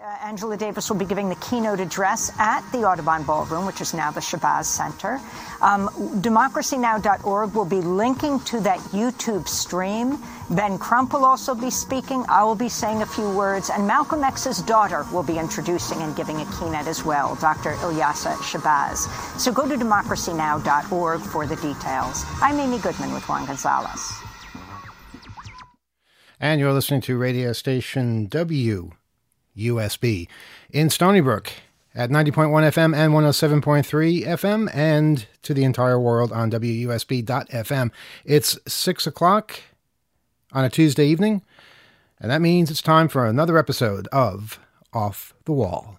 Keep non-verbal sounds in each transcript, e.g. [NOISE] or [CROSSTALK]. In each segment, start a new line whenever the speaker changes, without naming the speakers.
Uh, Angela Davis will be giving the keynote address at the Audubon Ballroom, which is now the Shabazz Center. Um, democracynow.org will be linking to that YouTube stream. Ben Crump will also be speaking. I will be saying a few words, and Malcolm X's daughter will be introducing and giving a keynote as well, Dr. Ilyasah Shabazz. So go to democracynow.org for the details. I'm Amy Goodman with Juan Gonzalez.
And you're listening to radio station W. USB in Stony Brook at 90.1 FM and 107.3 FM and to the entire world on WUSB.FM. It's 6 o'clock on a Tuesday evening, and that means it's time for another episode of Off the Wall.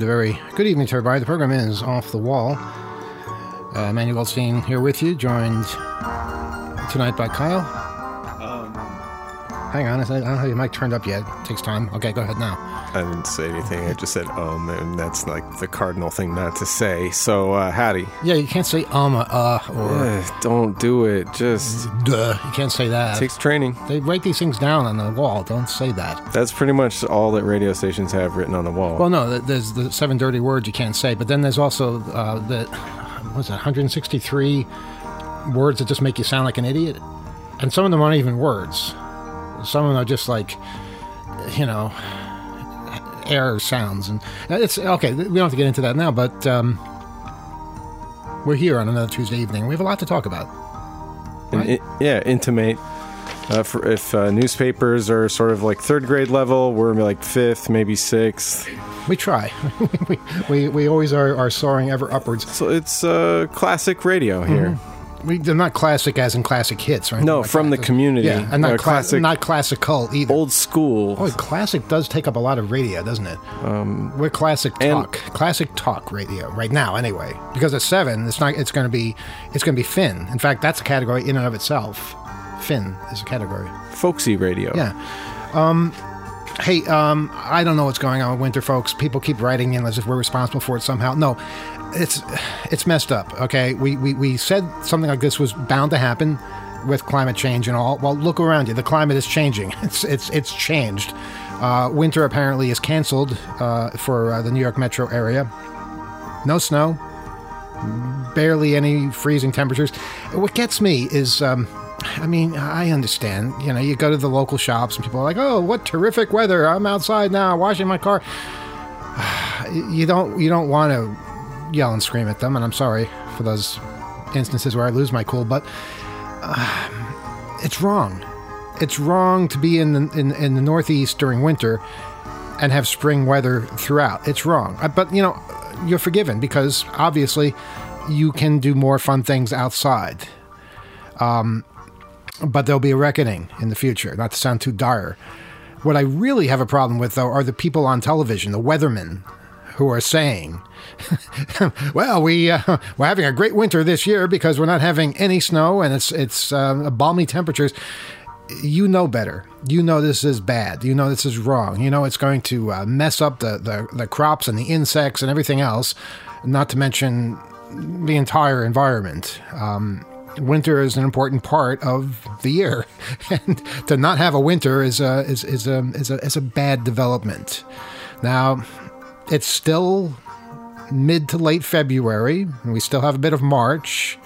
And a very good evening to everybody. The program is Off the Wall. Uh, Manuel Goldstein here with you, joined tonight by Kyle. Um, Hang on, I don't have your mic turned up yet. It takes time. Okay, go ahead now.
I didn't say anything. I just said um, and that's like the cardinal thing not to say. So, uh, Hattie.
Yeah, you can't say um, uh, or.
Don't do it. Just.
Duh. You can't say that.
It takes training.
They write these things down on the wall. Don't say that.
That's pretty much all that radio stations have written on the wall.
Well, no, there's the seven dirty words you can't say, but then there's also uh, the, what's that, 163 words that just make you sound like an idiot? And some of them aren't even words. Some of them are just like, you know, air sounds, and it's okay. We don't have to get into that now, but um, we're here on another Tuesday evening. We have a lot to talk about.
Right? In, yeah, intimate. Uh, for, if uh, newspapers are sort of like third grade level, we're like fifth, maybe sixth.
We try. [LAUGHS] we, we, we always are, are soaring ever upwards.
So it's uh, classic radio here. Mm-hmm
we, they're not classic as in classic hits, right?
No,
like
from that. the community.
Yeah, and not, cla- classic, not classical either.
Old school.
Oh, classic does take up a lot of radio, doesn't it? Um, We're classic talk, classic talk radio right now, anyway. Because at seven, it's not. It's going to be. It's going to be Finn. In fact, that's a category in and of itself. Finn is a category.
Folksy radio.
Yeah. Um, hey, um, I don't know what's going on with winter, folks. People keep writing in as if we're responsible for it somehow. No, it's it's messed up. Okay, we, we we said something like this was bound to happen with climate change and all. Well, look around you. The climate is changing. [LAUGHS] It's it's it's changed. Uh, winter apparently is canceled uh, for uh, the New York metro area. No snow, barely any freezing temperatures. What gets me is. Um, I mean, I understand. You know, you go to the local shops and people are like, "Oh, what terrific weather! I'm outside now, washing my car." [SIGHS] You don't you don't want to yell and scream at them, and I'm sorry for those instances where I lose my cool, but uh, it's wrong. It's wrong to be in the, in, in the Northeast during winter and have spring weather throughout. It's wrong. Uh, but, you know, you're forgiven because obviously you can do more fun things outside. Um, but there'll be a reckoning in the future, not to sound too dire. What I really have a problem with, though, are the people on television, the weathermen, who are saying [LAUGHS] well, we uh, we're having a great winter this year because we're not having any snow and it's it's uh, balmy temperatures. You know better. You know this is bad. You know this is wrong. You know it's going to uh, mess up the, the the crops and the insects and everything else. Not to mention the entire environment. Um, winter is an important part of the year, [LAUGHS] and to not have a winter is a is is a is a, is a bad development. Now, it's still mid to late February. And we still have a bit of March.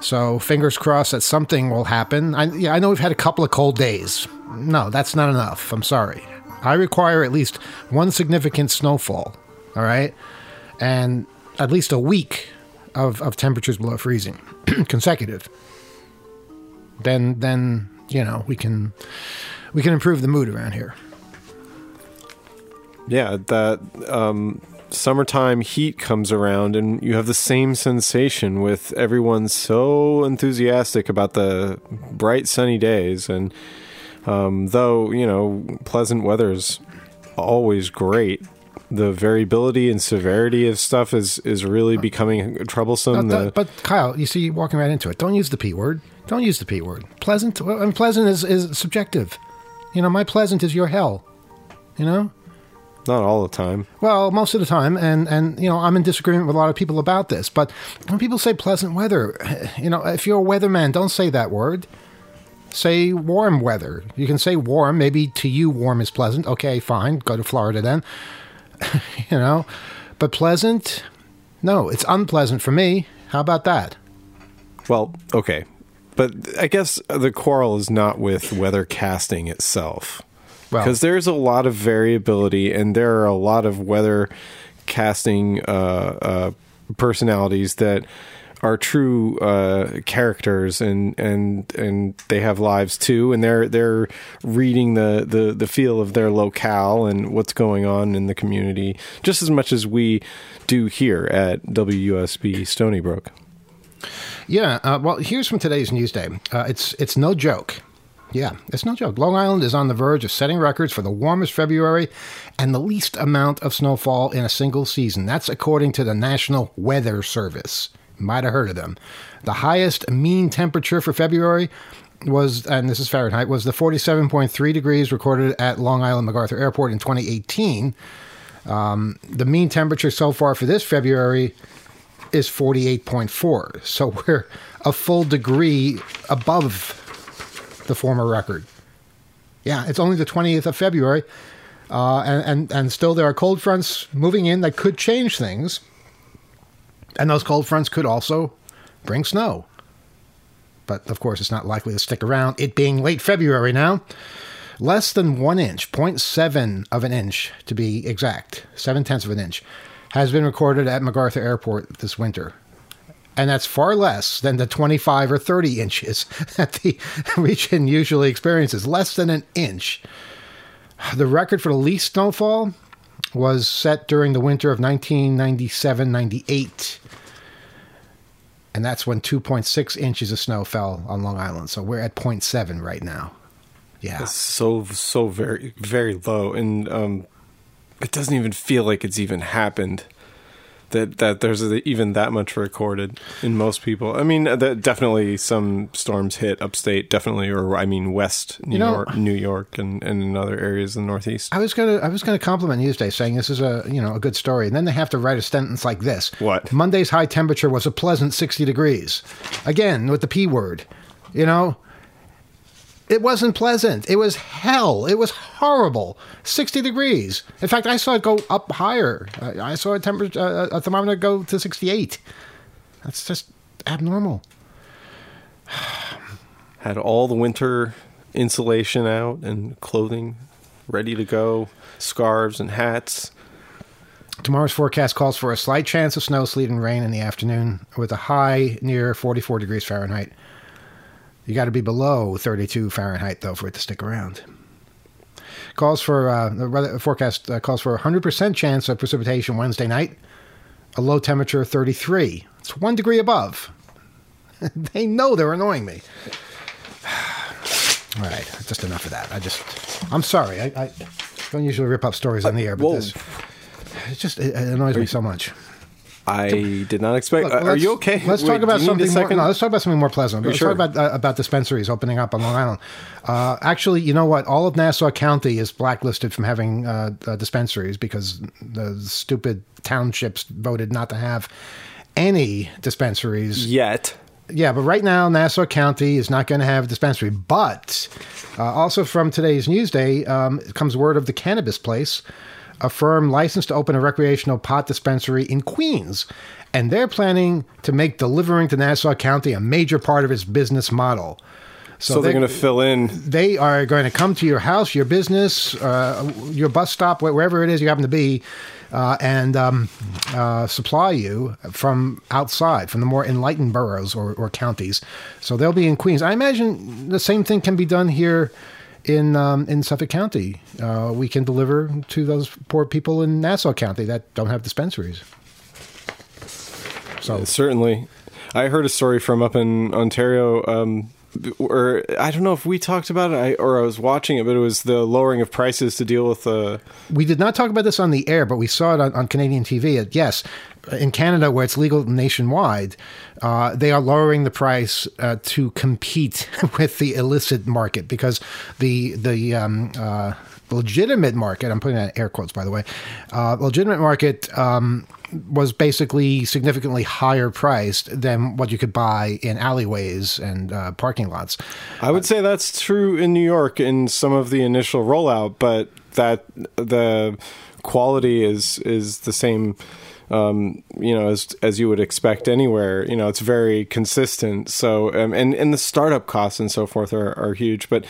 So fingers crossed that something will happen. I, yeah, I know we've had a couple of cold days. No, that's not enough. I'm sorry. I require at least one significant snowfall. All right, and at least a week of, of temperatures below freezing, [CLEARS THROAT] consecutive. Then then you know we can we can improve the mood around here.
Yeah, that um, summertime heat comes around and you have the same sensation with everyone so enthusiastic about the bright sunny days and um, though you know pleasant weather is always great the variability and severity of stuff is is really becoming troublesome
but, but kyle you see walking right into it don't use the p word. Don't use the p word. Pleasant and pleasant is, is subjective. You know my pleasant is your hell. You know
not all the time.
Well, most of the time, and and you know, I'm in disagreement with a lot of people about this. But when people say pleasant weather, [SIGHS] you know, if you're a weatherman, don't say that word. Say warm weather. You can say warm. Maybe to you, warm is pleasant. Okay, fine. Go to Florida then. [LAUGHS] you know, but pleasant? No, it's unpleasant for me. How about that?
Well, okay. But I guess the quarrel is not with weather casting itself because there's a lot of variability and there are a lot of weather casting uh, uh, personalities that are true uh, characters and and and they have lives too and they're they're reading the, the the feel of their locale and what's going on in the community just as much as we do here at WUSB Stony Brook.
Yeah, uh, well, here's from today's Newsday. Uh, it's it's no joke Yeah, it's no joke. Long Island is on the verge of setting records for the warmest February and the least amount of snowfall in a single season. That's according to the National Weather Service. Might have heard of them. The highest mean temperature for February was, and this is Fahrenheit, was the 47.3 degrees recorded at Long Island MacArthur Airport in 2018. Um, the mean temperature so far for this February is 48.4. So [LAUGHS] we're a full degree above the former record. Yeah, it's only the 20th of February. Uh, and, and, and still there are cold fronts moving in that could change things. And those cold fronts could also bring snow. But of course, it's not likely to stick around. It being late February now. Less than one inch, 0.7 of an inch to be exact, seven tenths of an inch, has been recorded at MacArthur Airport this winter. And that's far less than the 25 or 30 inches [LAUGHS] that the [LAUGHS] region usually experiences, less than an inch. The record for the least snowfall was set during the winter of 1997 98 and that's when 2.6 inches of snow fell on Long Island. So we're at 0.7 right now. Yeah,
that's so so very very low, and um, it doesn't even feel like it's even happened that that there's a, even that much recorded in most people. I mean, uh, that definitely some storms hit upstate, definitely, or I mean, West New you know, York, New York, and, and in other areas in the Northeast.
I was gonna I was gonna compliment Newsday, saying this is a you know a good story, and then they have to write a sentence like this:
What
Monday's high temperature was a pleasant sixty degrees. Again, with the p word, you know. It wasn't pleasant. It was hell. It was horrible. 60 degrees. In fact, I saw it go up higher. I saw a temperature uh, a thermometer go to 68. That's just abnormal. [SIGHS]
Had all the winter insulation out and clothing ready to go, scarves and hats.
Tomorrow's forecast calls for a slight chance of snow, sleet, and rain in the afternoon with a high near 44 degrees Fahrenheit. You got to be below 32 Fahrenheit, though, for it to stick around. Calls for uh, the forecast uh, calls for a 100% chance of precipitation Wednesday night, a low temperature of 33. It's one degree above. [LAUGHS] they know they're annoying me. [SIGHS] All right, just enough of that. I just, I'm sorry. I, I don't usually rip up stories on the air, but Whoa. this, it just it annoys me so much.
I did not expect. Look, are you okay?
Let's Wait, talk about something more. No, let's talk about something more pleasant. Let's sure? talk about uh, about dispensaries opening up on Long Island. Uh, actually, you know what? All of Nassau County is blacklisted from having uh, uh, dispensaries because the stupid townships voted not to have any dispensaries
yet.
Yeah, but right now Nassau County is not going to have a dispensary. But uh, also from today's Newsday um, comes word of the cannabis place a firm licensed to open a recreational pot dispensary in Queens, and they're planning to make delivering to Nassau County a major part of its business model.
So, so they're, going to fill in.
They are going to come to your house, your business, uh, your bus stop, wherever it is you happen to be, uh, and um, uh, supply you from outside, from the more enlightened boroughs or, or, counties. So they'll be in Queens. I imagine the same thing can be done here in um, in Suffolk County. Uh, we can deliver to those poor people in Nassau County that don't have dispensaries.
So certainly, I heard a story from up in Ontario. Um, or I don't know if we talked about it I, or I was watching it, but it was the lowering of prices to deal with the. Uh,
we did not talk about this on the air, but we saw it on, on Canadian TV. Yes, in Canada, where it's legal nationwide, uh, they are lowering the price uh, to compete [LAUGHS] with the illicit market because the the um, uh, legitimate market. I'm putting that in air quotes, by the way. Uh, legitimate market. Um, was basically significantly higher priced than what you could buy in alleyways and uh, parking lots.
I would say that's true in New York in some of the initial rollout, but that the quality is is the same. Um, you know, as as you would expect anywhere. You know, it's very consistent. So, um, and and the startup costs and so forth are, are huge. But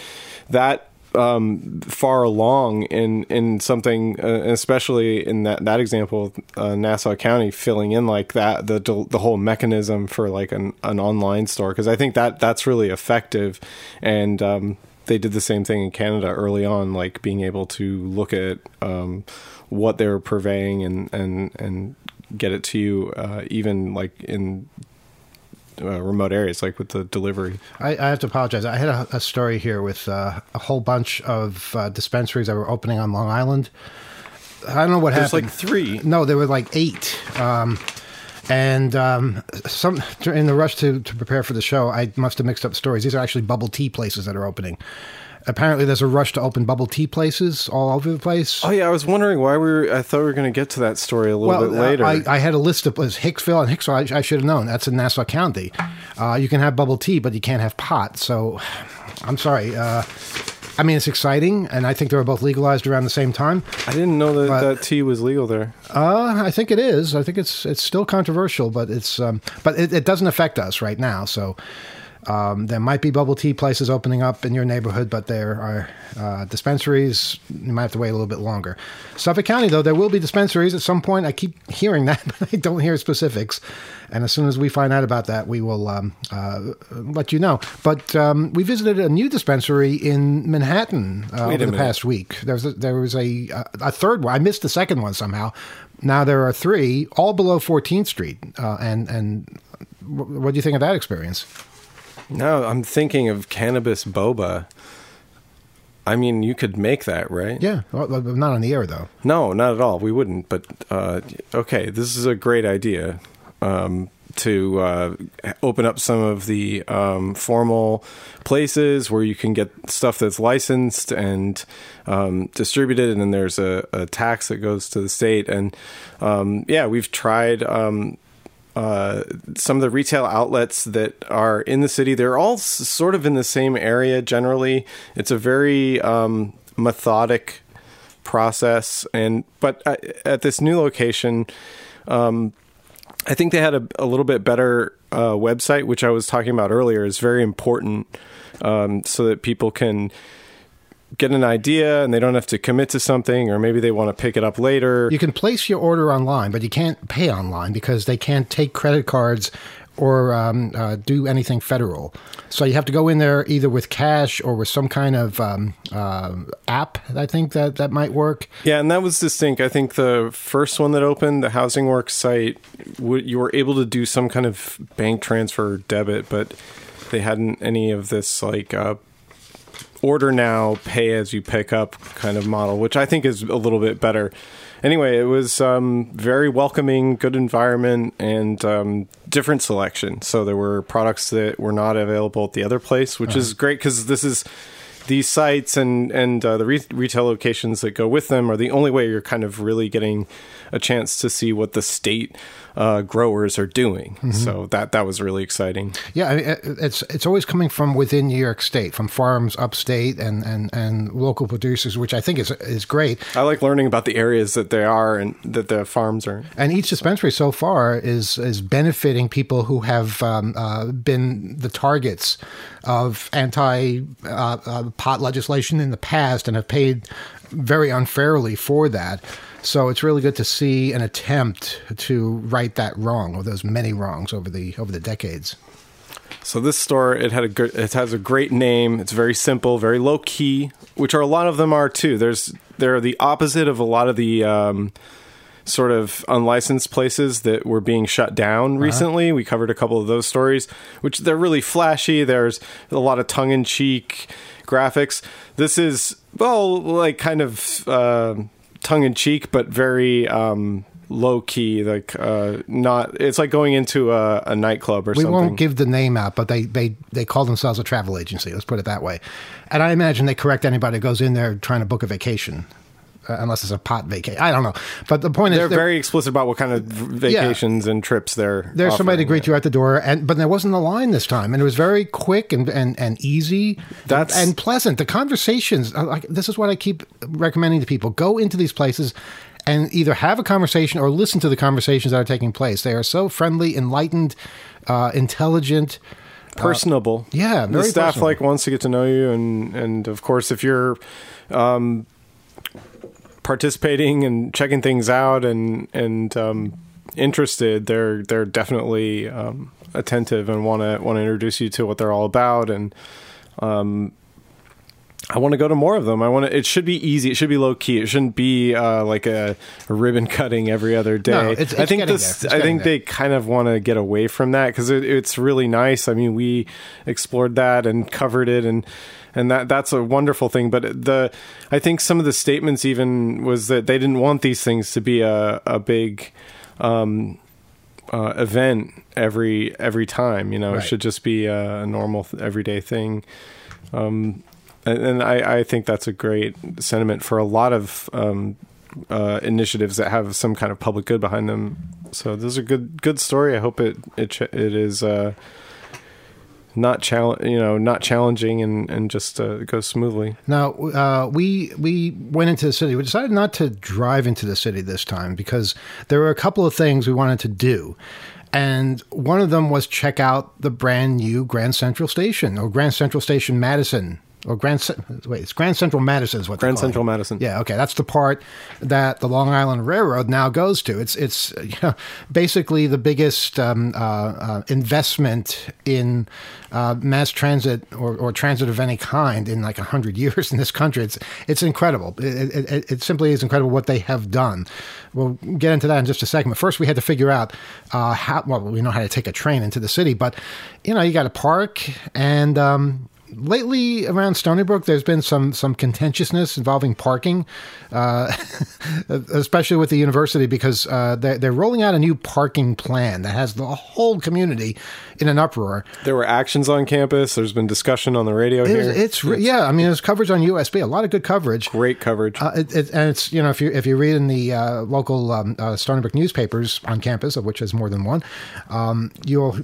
that um, far along in in something, uh, especially in that that example, uh, Nassau County filling in like that the the whole mechanism for like an an online store because I think that that's really effective, and um, they did the same thing in Canada early on, like being able to look at um, what they were purveying and and and get it to you, uh, even like in uh, remote areas, like with the delivery.
I, I have to apologize. I had a, a story here with uh, a whole bunch of uh, dispensaries that were opening on Long Island. I don't know what
There's
happened.
like three.
No, there were like eight. Um, and um, some in the rush to, to prepare for the show, I must have mixed up stories. These are actually bubble tea places that are opening apparently there's a rush to open bubble tea places all over the place.
Oh yeah, I was wondering why we were. I thought we were going to get to that story a little
well,
bit later.
I, I, had a list of was Hicksville and Hicksville. I, I, should have known. That's in Nassau County. Uh, you can have bubble tea, but you can't have pot. So, I'm sorry. Uh, I mean, it's exciting, and I think they were both legalized around the same time.
I didn't know that, but, that tea was legal there.
Uh, I think it is. I think it's it's still controversial, but it's um, but it, it doesn't affect us right now. So um, there might be bubble tea places opening up in your neighborhood, but there are uh, dispensaries. You might have to wait a little bit longer. Suffolk County, though, there will be dispensaries at some point. I keep hearing [LAUGHS] that, but I don't hear specifics. And as soon as we find out about that, we will um, uh, let you know. But um, we visited a new dispensary in Manhattan uh, over the minute. past week. There was a, there was a a third one. I missed the second one somehow. Now there are three, all below 14th Street. Uh, and and what do you think of that experience?
No, I'm thinking of cannabis boba. I mean, you could make that, right?
Yeah, well, not on the air though.
No, not at all. We wouldn't. But uh, okay, this is a great idea um, to uh, open up some of the um, formal places where you can get stuff that's licensed and um, distributed, and then there's a, a, tax that goes to the state. And um, yeah, we've tried um, uh, some of the retail outlets that are in the city. They're all s- sort of in the same area generally. It's a very um, methodic process, and but at, at this new location, um, I think they had a, a little bit better uh, website, which I was talking about earlier, is very important, um, so that people can get an idea and they don't have to commit to something or maybe they want to pick it up later.
You can place your order online, but you can't pay online because they can't take credit cards or um, uh, do anything federal. So you have to go in there either with cash or with some kind of um, uh, app. I think that that might work.
Yeah, and that was distinct. I think the first one that opened, the Housing Works site, you were able to do some kind of bank transfer debit, but they hadn't any of this like uh, order now, pay as you pick up kind of model, which I think is a little bit better. Anyway, it was um, very welcoming, good environment, and um, different selection. So there were products that were not available at the other place, which uh-huh. is great because this is these sites and and uh, the re- retail locations that go with them are the only way you're kind of really getting a chance to see what the state uh, growers are doing. Mm-hmm. So that that was really exciting.
Yeah, I mean, it's it's always coming from within New York State, from farms upstate and, and, and local producers, which I think is is great.
I like learning about the areas that they are and that the farms are.
And each dispensary so far is is benefiting people who have um, uh, been the targets of anti uh, uh pot legislation in the past and have paid very unfairly for that. So it's really good to see an attempt to right that wrong or those many wrongs over the over the decades.
So this store it had a good, it has a great name. It's very simple, very low key, which are a lot of them are too. There's they're the opposite of a lot of the um, sort of unlicensed places that were being shut down uh-huh. recently. We covered a couple of those stories, which they're really flashy. There's a lot of tongue in cheek graphics. This is well, like kind of. Uh, tongue in cheek, but very um, low key. Like uh, not. It's like going into a, a nightclub or
we
something.
We won't give the name out, but they they they call themselves a travel agency. Let's put it that way. And I imagine they correct anybody who goes in there trying to book a vacation unless it's a pot vacation. I don't know. But the point
they're
is,
they're very explicit about what kind of vacations yeah, and trips they're.
There's somebody to greet you at the door, and but there wasn't a line this time, and it was very quick and and, and easy. That's and, and pleasant. The conversations, uh, like this, is what I keep recommending to people: go into these places. And either have a conversation or listen to the conversations that are taking place. They are so friendly, enlightened, uh, intelligent,
personable.
Uh, yeah,
the staff
personable.
like wants to get to know you, and and of course, if you're um, participating and checking things out and and um, interested, they're they're definitely um, attentive and want to want to introduce you to what they're all about. And um, I want to go to more of them. I want to. It should be easy. It should be low key. It shouldn't be uh, like a, a, ribbon cutting every other day.
No, it's, it's
I think this. I think there. they kind of want to get away from that because it, it's really nice. I mean, we explored that and covered it, and and that that's a wonderful thing. But the I think some of the statements even was that they didn't want these things to be a a big. Um, uh, event every every time. You know, right. it should just be a, a normal everyday thing. Um, and, I, I, think that's a great sentiment for a lot of um, uh, initiatives that have some kind of public good behind them. So this is a good good story. I hope it it it is uh, not challenge you know not challenging and and just uh, goes smoothly.
Now uh, we we went into the city. We decided not to drive into the city this time because there were a couple of things we wanted to do. And one of them was check out the brand new Grand Central Station or Grand Central Station Madison or Grand wait, it's Grand Central Madison is what
Grand Central it. Madison.
Yeah, okay, that's the part that the Long Island Railroad now goes to. It's it's you know, basically the biggest um, uh, uh, investment in uh, mass transit or, or, transit of any kind in like hundred [LAUGHS] years in this country. It's it's incredible. It, it, it, simply is incredible what they have done. We'll get into that in just a second. But first, we had to figure out uh, how. Well, we know how to take a train into the city, but you know, you got to park and. Um, lately around Stony Brook, there's been some some contentiousness involving parking, uh, [LAUGHS] especially with the university because uh, they're, they're rolling out a new parking plan that has the whole community in an uproar.
There were actions on campus. There's been discussion on the radio
it,
here.
It's, it's, yeah. I mean, there's coverage on USB. A lot of good coverage.
Great coverage.
Uh, it, it, and it's you know if you if you read in the uh, local um, uh, Stony Brook newspapers on campus, of which there's more than one, um, you'll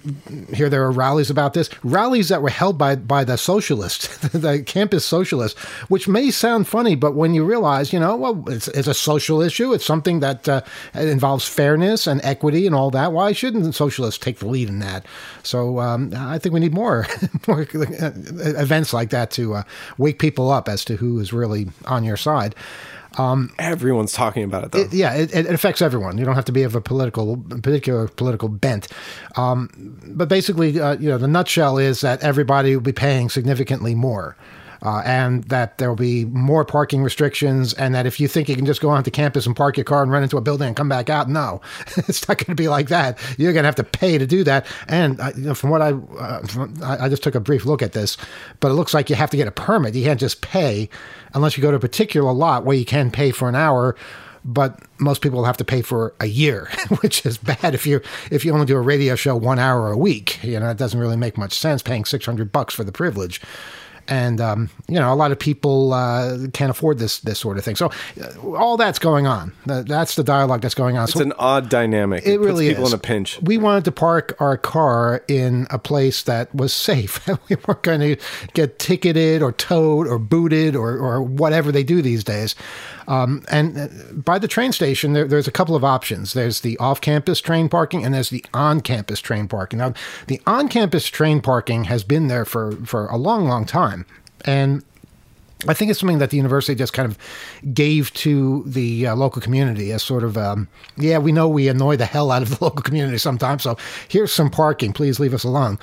hear there are rallies about this. Rallies that were held by by the socialists, [LAUGHS] the campus socialists, which may sound funny, but when you realize, you know, well, it's, it's a social issue. It's something that uh, involves fairness and equity and all that. Why shouldn't socialists take the lead in that? So um, I think we need more [LAUGHS] more events like that to uh, wake people up as to who is really on your side.
Um, Everyone's talking about it, though.
It, yeah, it, it, affects everyone. You don't have to be of a political, particular political bent. Um, but basically, uh, you know, the nutshell is that everybody will be paying significantly more uh, and that there will be more parking restrictions, and that if you think you can just go onto campus and park your car and run into a building and come back out, no, [LAUGHS] it's not going to be like that. You're going to have to pay to do that. And uh, you know, from what I, uh, from, I just took a brief look at this, but it looks like you have to get a permit. You can't just pay unless you go to a particular lot where you can pay for an hour but most people will have to pay for a year, [LAUGHS] which is bad if you if you only do a radio show one hour a week. You know, it doesn't really make much sense paying six hundred bucks for the privilege and um, you know a lot of people uh, can't afford this this sort of thing. So uh, all that's going on. That's the dialogue that's going on.
It's
so
an odd dynamic.
It, it really
people
is.
in a pinch.
We wanted to park our car in a place that was safe. [LAUGHS] we weren't going to get ticketed or towed or booted or or whatever they do these days. Um, and uh, by the train station, there, there's a couple of options. There's the off-campus train parking, and there's the on-campus train parking. Now, the on-campus train parking has been there for for a long, long time, and I think it's something that the university just kind of gave to the uh, local community as sort of, um, yeah, we know we annoy the hell out of [LAUGHS] the local community sometimes, so here's some parking. Please leave us alone.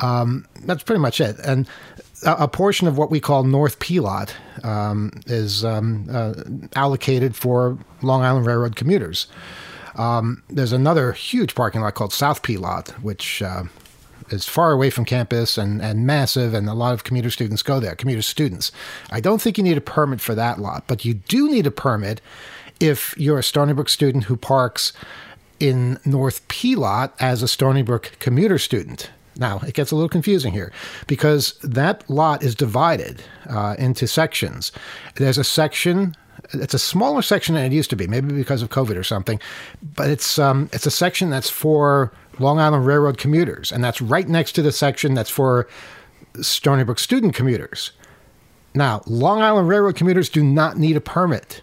Um, that's pretty much it. And a, portion of what we call North P lot um, is um, uh, allocated for Long Island Railroad commuters. Um, there's another huge parking lot called South P lot, which uh, is far away from campus and, and massive, and a lot of commuter students go there, commuter students. I don't think you need a permit for that lot, but you do need a permit if you're a Stony Brook student who parks in North P lot as a Stony Brook commuter student. Now, it gets a little confusing here because that lot is divided uh, into sections. There's a section it's a smaller section than it used to be, maybe because of COVID or something. But it's um, it's a section that's for Long Island Railroad commuters, and that's right next to the section that's for Stony Brook student commuters. Now, Long Island Railroad commuters do not need a permit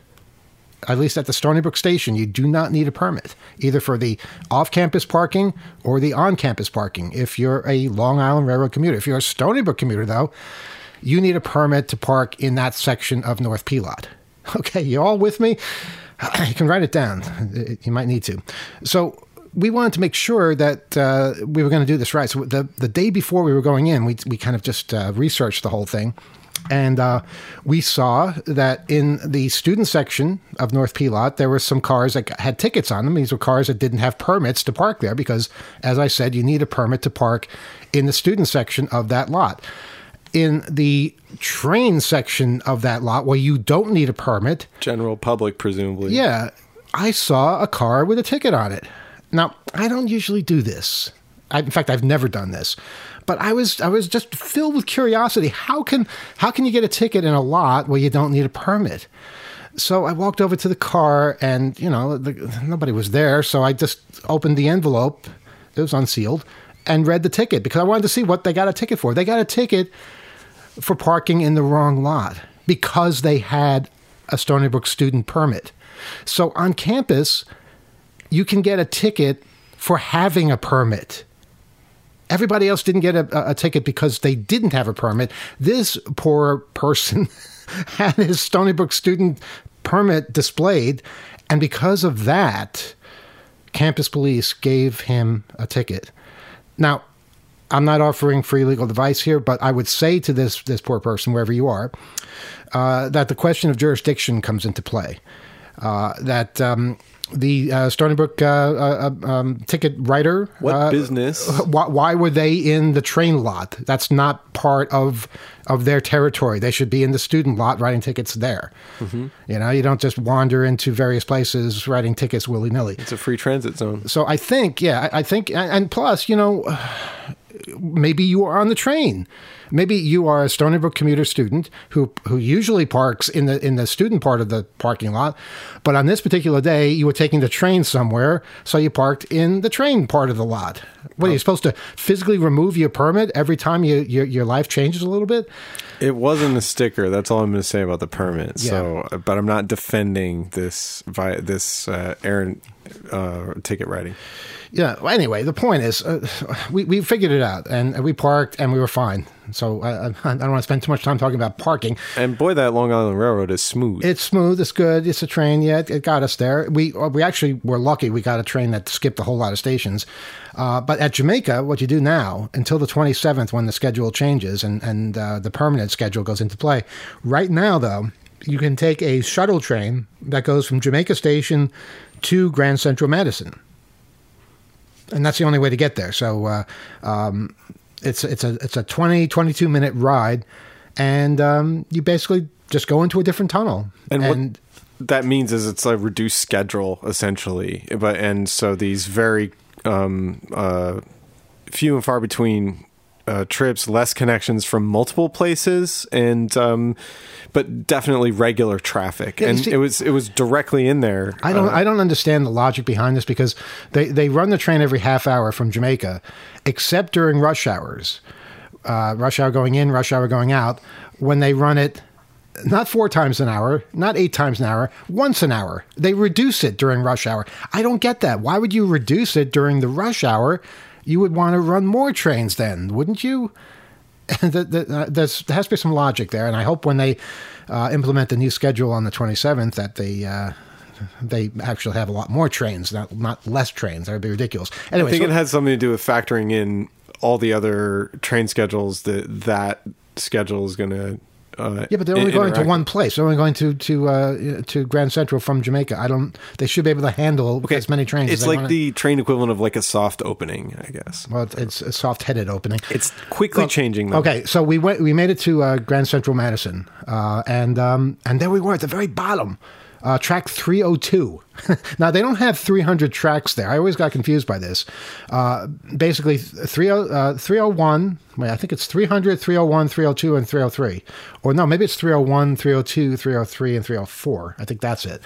at least at the Stony Brook station, you do not need a permit, either for the off campus parking or the on campus parking. If you're a Long Island Railroad commuter, if you're a Stony Brook commuter, though, you need a permit to park in that section of North P. [LAUGHS] Okay, you all with me? [CLEARS THROAT] You can write it down. You might need to. So, we wanted to make sure that uh, we were going to do this right. So the the day before we were going in, we we kind of just uh, researched the whole thing, and uh, we saw that in the student section of North P lot, there were some cars that had tickets on them. These were cars that didn't have permits to park there because, as I said, you need a permit to park in the student section of that lot. In the train section of that lot, where you don't need a permit,
general public, presumably.
Yeah, I saw a car with a ticket on it. Now, I don't usually do this. I, in fact, I've never done this. But I was I was just filled with curiosity. How can how can you get a ticket in a lot where you don't need a permit? So I walked over to the car, and you know the, nobody was there. So I just opened the envelope. It was unsealed, and read the ticket because I wanted to see what they got a ticket for. They got a ticket for parking in the wrong lot because they had a Stony Brook student permit. So on campus, you can get a ticket for having a permit. Everybody else didn't get a, a, ticket because they didn't have a permit. This poor person [LAUGHS] had his Stony Brook student permit displayed, and because of that, campus police gave him a ticket. Now, I'm not offering free legal advice here, but I would say to this this poor person, wherever you are, uh, that the question of jurisdiction comes into play. Uh, that um, the uh, Stony Brook uh, uh, uh, um, ticket writer.
What uh, business?
Why, why, were they in the train lot? That's not part of of their territory. They should be in the student lot writing tickets there. Mm-hmm. You know, you don't just wander into various places writing tickets willy nilly.
It's a free transit zone.
So I think, yeah, I, I think, and plus, you know, [SIGHS] maybe you are on the train maybe you are a Stony Brook commuter student who who usually parks in the in the student part of the parking lot, but on this particular day you were taking the train somewhere, so you parked in the train part of the lot. What are you supposed to physically remove your permit every time you, your your life changes a little bit?
It wasn't a sticker. That's all I'm going to say about the permit. Yeah. So, but I'm not defending this via this uh, errant uh, ticket writing
yeah. Well, anyway, the point is, uh, we we figured it out, and we parked, and we were fine. So I, I [LAUGHS] don't want to spend too much time talking about parking.
And boy, that Long Island Railroad is smooth.
It's smooth. It's good. It's a train. Yeah, it, it got us there. We uh, we actually were lucky. We got a train that skipped a whole lot of stations. Uh, but at Jamaica, what you do now until the 27th, when the schedule changes and and uh, the permanent schedule goes into play. Right now, though, you can take a shuttle train that goes from Jamaica Station to Grand Central Madison and that's the only way to get there. So uh, um, it's it's a it's a 20 22 minute ride, and um, you basically just go into a different tunnel.
And, and what that means is it's a reduced schedule essentially, but and so these very um, uh, few and far between uh, trips, less connections from multiple places, and um, but definitely regular traffic. Yeah, and see, it was it was directly in there.
I don't uh, I don't understand the logic behind this because they they run the train every half hour from Jamaica, except during rush hours, uh, rush hour going in, rush hour going out. When they run it not four times an hour, not eight times an hour, once an hour. They reduce it during rush hour. I don't get that. Why would you reduce it during the rush hour you would want to run more trains then, wouldn't you? [LAUGHS] Uh, there's, there has to be some logic there, and I hope when they uh, implement the new schedule on the 27th that they uh, they actually have a lot more trains, not not less trains. That would be ridiculous.
Anyway, I think so, it has something to do with factoring in all the other train schedules that that schedule is going to
uh, yeah, but they're only going to one place. They're only going to to uh, to Grand Central from Jamaica. I don't. They should be able to handle okay. as many trains.
It's like the train equivalent of like a soft opening, I guess.
Well, it's a soft-headed opening.
It's quickly well, changing. Though.
Okay, so we went. We made it to uh, Grand Central Madison, uh, and um, and there we were at the very bottom uh, track 302. [LAUGHS] now, they don't have 300 tracks there. I always got confused by this. Uh, basically, 30, uh, 301, wait, I think it's 300, 301, 302, and 303. Or no, maybe it's 301, 302, 303, and 304. I think that's it.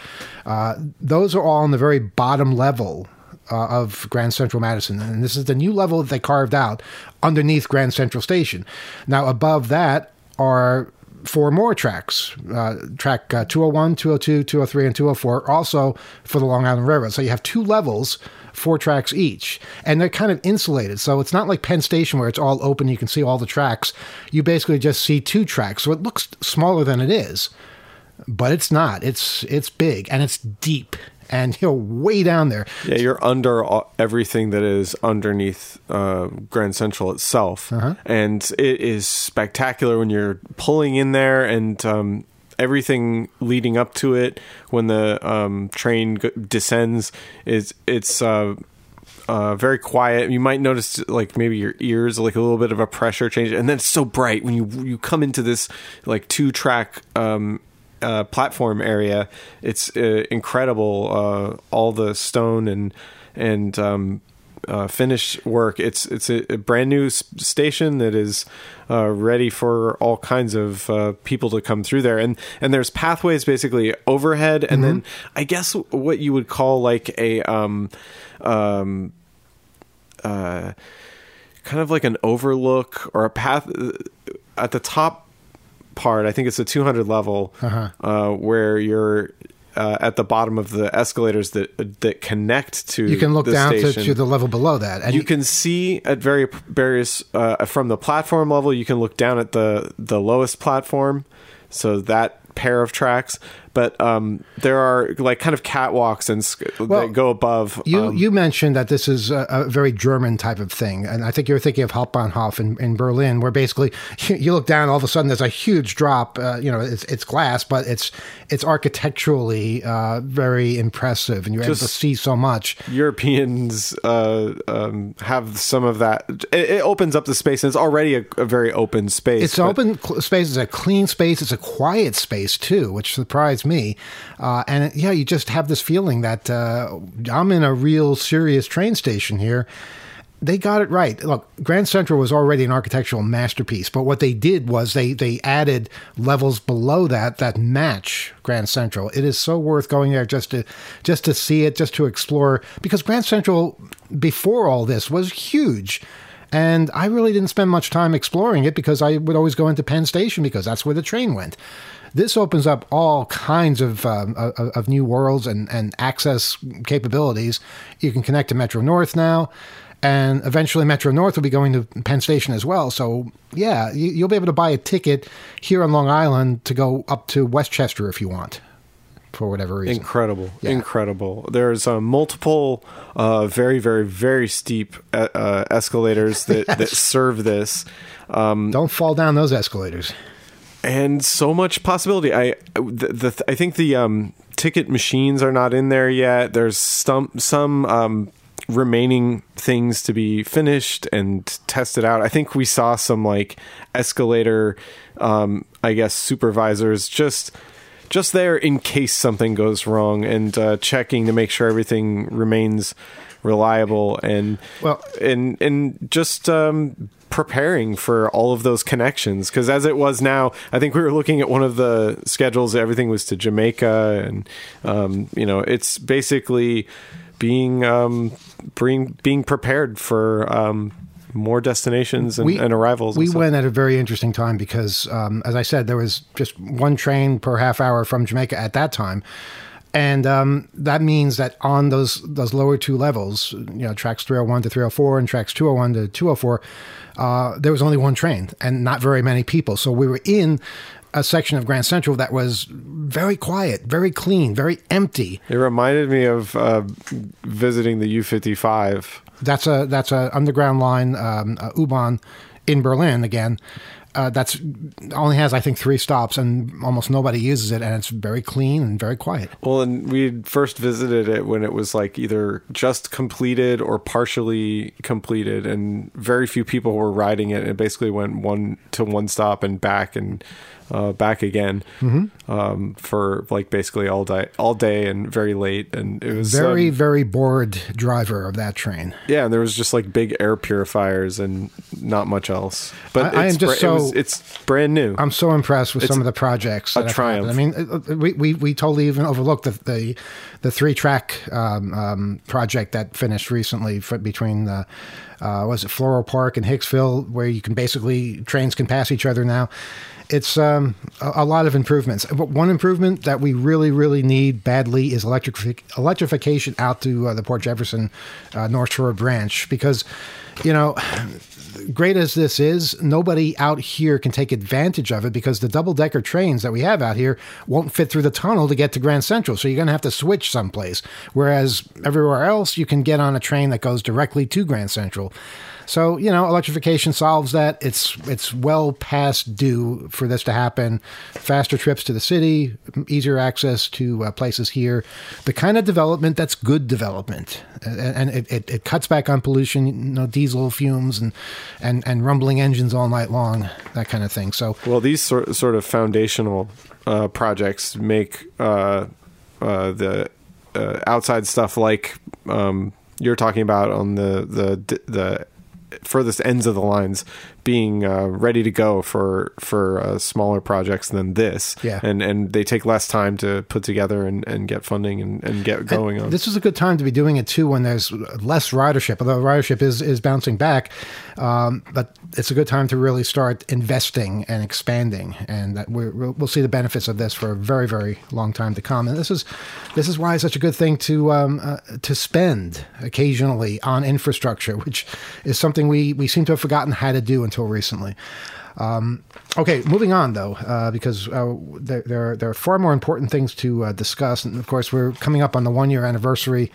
Uh, those are all on the very bottom level uh, of Grand Central Madison. And this is the new level that they carved out underneath Grand Central Station. Now, above that are four more tracks uh, track uh, 201, 202, 203, and 204, also for the Long Island Railroad. So you have two levels, four tracks each, and they're kind of insulated. So it's not like Penn Station where it's all open, you can see all the tracks. You basically just see two tracks. So it looks smaller than it is, but it's not. It's, it's big and it's deep and you're way down there.
Yeah, you're under everything that is underneath uh, Grand Central itself, uh-huh. and it is spectacular when you're pulling in there and. Um, everything leading up to it when the um, train g- descends is it's uh, uh, very quiet. You might notice like maybe your ears like a little bit of a pressure change, and then it's so bright when you you come into this like two track um, uh, platform area. It's uh, incredible. Uh, all the stone and and um, uh, finish work. It's it's a, a brand new s- station that is uh, ready for all kinds of uh, people to come through there, and and there's pathways basically overhead, and mm-hmm. then I guess what you would call like a um um uh kind of like an overlook or a path uh, at the top part. I think it's a 200 level uh-huh. uh, where you're uh, at the bottom of the escalators that that connect to.
You can look down to, to, the level below that,
and you, you can see at very various uh, from the platform level. You can look down at the the lowest platform, so that pair of tracks but um, there are like kind of catwalks and well, that go above.
You
um,
you mentioned that this is a, a, very German type of thing, and I think you're thinking of Hauptbahnhof in, in Berlin, where basically [LAUGHS] you look down, all of a sudden there's a huge drop. Uh, you know, it's, it's glass, but it's it's architecturally uh, very impressive, and you're able to see so much.
Europeans uh, um, have some of that. It, it, opens up the space, and it's already a, a very open space.
It's open space. It's a clean space. It's a quiet space too, which surprised me. Uh, and yeah, you just have this feeling that uh, I'm in a real serious train station here. They got it right. Look, Grand Central was already an architectural masterpiece, but what they did was they they added levels below that that match Grand Central. It is so worth going there just to just to see it, just to explore because Grand Central before all this was huge. And I really didn't spend much time exploring it because I would always go into Penn Station because that's where the train went. This opens up all kinds of, um, of, of new worlds and, and access capabilities. You can connect to Metro North now and eventually Metro North will be going to Penn Station as well. So yeah, you, will be able to buy a ticket here on Long Island to go up to Westchester if you want. For whatever reason,
incredible, yeah. incredible. There's uh, multiple, uh, very, very, very steep uh, uh escalators that, [LAUGHS] yes. that serve this.
Um, Don't fall down those escalators
and so much possibility. I the, the I think the um, ticket machines are not in there yet. There's some some um, remaining things to be finished and tested out. I think we saw some like escalator, um, I guess supervisors just just there in case something goes wrong and uh, checking to make sure everything remains reliable and well and and just um, preparing for all of those connections because as it was now i think we were looking at one of the schedules everything was to jamaica and um, you know it's basically being um, being, being prepared for um, more destinations and, we, and arrivals.
We went at a very interesting time because, um, as I said, there was just one train per half hour from Jamaica at that time and um, that means that on those those lower two levels, you know, tracks 301 to 304 and tracks 201 to 204, uh, there was only one train and not very many people. So we were in a section of Grand Central that was very quiet, very clean, very empty.
It reminded me of uh, visiting the U55.
That's a that's a underground line, um, U-Bahn in Berlin again uh, that's only has I think three stops, and almost nobody uses it, and it's very clean and very quiet.
Well, and we first visited it when it was like either just completed or partially completed, and very few people were riding it. It basically went one to one stop and back, and uh, back again mm-hmm. um, for like basically all day, all day, and very late. And it was
very, um, very bored driver of that train.
Yeah, and there was just like big air purifiers and not much else. But
I, I am just so
it was, it's brand new.
I'm so impressed with it's some of the projects.
A triumph.
I mean, uh, uh, we, we we totally even overlooked the the, the three track um, um, project that finished recently for, between the. Uh, was it Floral Park and Hicksville, where you can basically trains can pass each other now it's um, a, a, lot of improvements. But one improvement that we really, really need badly is electric electrification out to uh, the Port Jefferson uh, North Shore branch because, you know, great as this is, nobody out here can take advantage of it because the double decker trains that we have out here won't fit through the tunnel to get to Grand Central. So you're going to have to switch someplace. Whereas everywhere else, you can get on a train that goes directly to Grand Central. So you know, electrification solves that. It's it's well past due for this to happen. Faster trips to the city, easier access to uh, places here, the kind of development that's good development, and, it, it, it, cuts back on pollution, you know, diesel fumes and and and rumbling engines all night long, that kind of thing. So
well, these sort sort of foundational uh, projects make uh, uh the uh, outside stuff like. Um, you're talking about on the the the furthest ends of the lines being uh, ready to go for for uh, smaller projects than this.
Yeah,
and and they take less time to put together and, and get funding and, and get going and
on. This is a good time to be doing it too when there's less ridership. Although ridership is is bouncing back, um, but it's a good time to really start investing and expanding, and that we will see the benefits of this for a very very long time to come. And this is this is why it's such a good thing to um, uh, to spend occasionally on infrastructure, which is something we we seem to have forgotten how to do until recently. Um, okay, moving on though, uh, because uh, there, there, are, there are far more important things to uh, discuss. And of course, we're coming up on the one year anniversary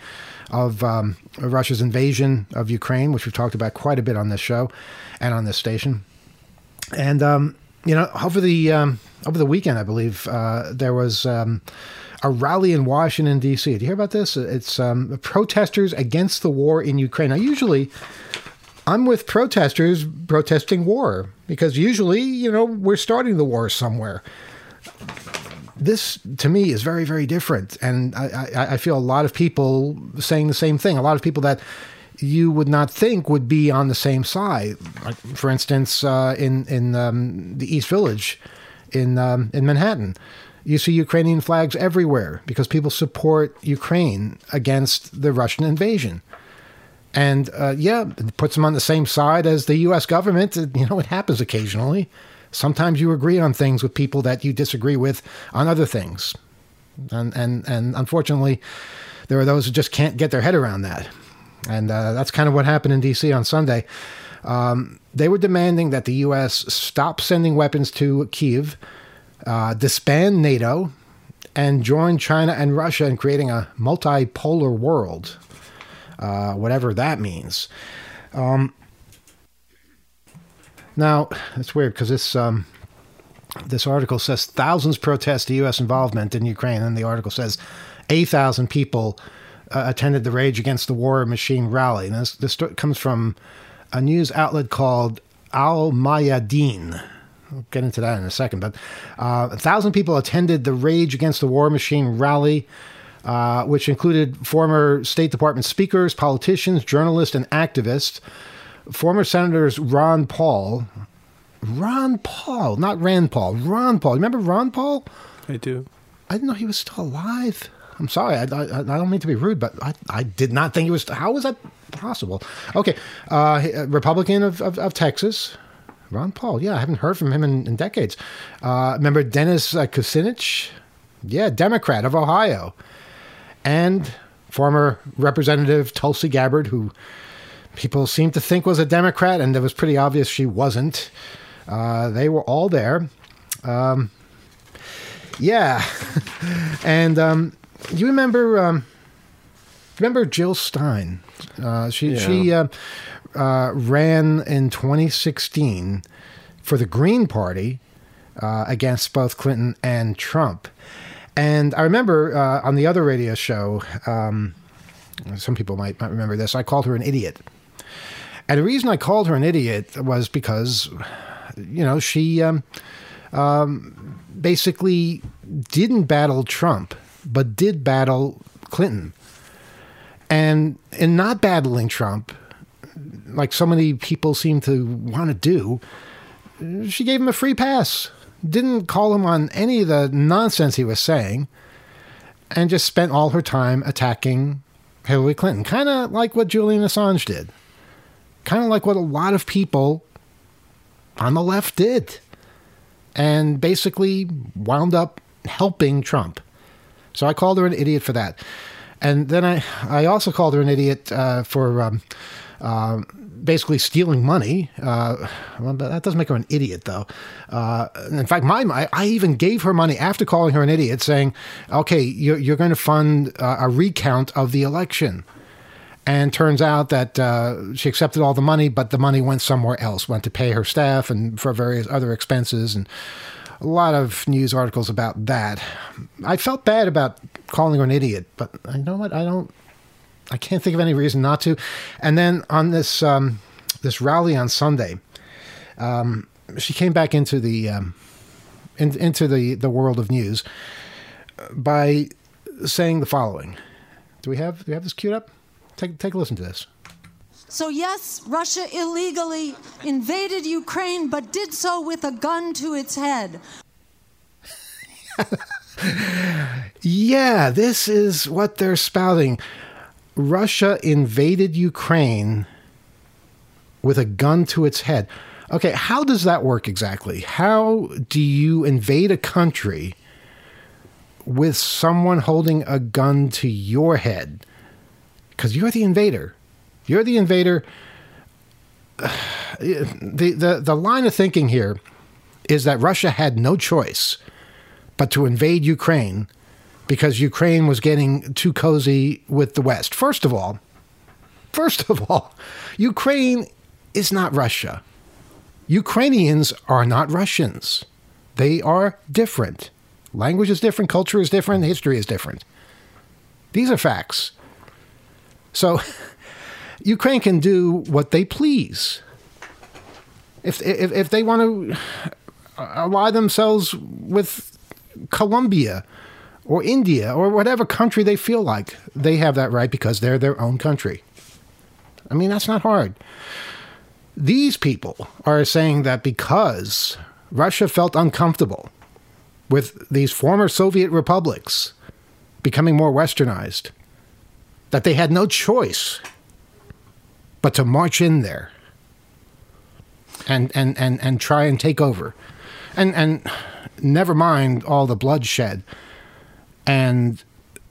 of, um, Russia's invasion of Ukraine, which we've talked about quite a bit on this show and on this station. And, um, you know, over the, um, over the weekend, I believe, uh, there was um, a rally in Washington, D.C. Do you hear about this? It's um, protesters against the war in Ukraine. Now, usually, I'm with protesters protesting war because usually, you know, we're starting the war somewhere. This to me is very, very different. And I, I, I, feel a lot of people saying the same thing. A lot of people that you would not think would be on the same side. Like, for instance, uh, in, in um, the East Village in, um, in Manhattan, you see Ukrainian flags everywhere because people support Ukraine against the Russian invasion. And uh, yeah, it puts them on the same side as the U.S. government. You know, it happens occasionally. Sometimes you agree on things with people that you disagree with on other things, and and and unfortunately, there are those who just can't get their head around that. And uh, that's kind of what happened in D.C. on Sunday. Um, they were demanding that the U.S. stop sending weapons to Kiev, uh, disband NATO, and join China and Russia in creating a multipolar world uh, whatever that means. Um, now, it's weird because this um, this article says thousands protest the U.S. involvement in Ukraine, and the article says a thousand people uh, attended the Rage Against the War Machine rally. And this, this comes from a news outlet called Al Mayadeen. We'll get into that in a second, but uh, a thousand people attended the Rage Against the War Machine rally uh, which included former State Department speakers, politicians, journalists, and activists. Former Senators Ron Paul, Ron Paul, not Rand Paul, Ron Paul. Remember Ron Paul?
I do.
I didn't know he was still alive. I'm sorry. I, I, I don't mean to be rude, but I, I did not think he was. How was that possible? Okay. Uh, Republican of, of, of, Texas, Ron Paul. Yeah, I haven't heard from him in, in decades. Uh, remember Dennis uh, Kucinich? Yeah, Democrat of Ohio and former Representative Tulsi Gabbard, who people seem to think was a Democrat, and it was pretty obvious she wasn't. Uh, they were all there. Um, yeah, [LAUGHS] and um, you remember um, remember Jill Stein? Uh, she yeah. she uh, uh ran in 2016 for the Green Party uh, against both Clinton and Trump. And I remember uh, on the other radio show, um, some people might not remember this, I called her an idiot. And the reason I called her an idiot was because, you know, she um, um, basically didn't battle Trump, but did battle Clinton. And in not battling Trump, like so many people seem to want to do, she gave him a free pass didn't call him on any of the nonsense he was saying, and just spent all her time attacking Hillary Clinton. Kind of like what Julian Assange did. Kind of like what a lot of people on the left did. and basically wound up helping Trump. So I called her an idiot for that. And then I, I also called her an idiot uh, for um, uh, basically stealing money. Uh, well, that doesn't make her an idiot, though. Uh, in fact, my I even gave her money after calling her an idiot, saying, "Okay, you're, you're going to fund uh, a recount of the election." And turns out that uh, she accepted all the money, but the money went somewhere else, went to pay her staff and for various other expenses, and a lot of news articles about that. I felt bad about calling her an idiot, but you know what? I don't. I can't think of any reason not to. And then on this um, this rally on Sunday, um, she came back into the um, in, into the the world of news by saying the following. Do we have do we have this queued up? Take, take a listen to this.
So, yes, Russia illegally invaded Ukraine, but did so with a gun to its head. [LAUGHS]
yeah, this is what they're spouting. Russia invaded Ukraine with a gun to its head. Okay, how does that work exactly? How do you invade a country with someone holding a gun to your head? because you're the invader. You're the invader. [SIGHS] The, the, the line of thinking here is that Russia had no choice but to invade Ukraine because Ukraine was getting too cozy with the West. First of all, first of all, Ukraine is not Russia. Ukrainians are not Russians. They are different. Language is different, culture is different, history is different. These are facts. So [LAUGHS] Ukraine can do what they please. If, if, if they want to ally themselves with Colombia or India or whatever country they feel like, they have that right because they're their own country. I mean, that's not hard. These people are saying that because Russia felt uncomfortable with these former Soviet republics becoming more westernized, that they had no choice but to march in there and and and, and try and take over. And and never mind all the bloodshed and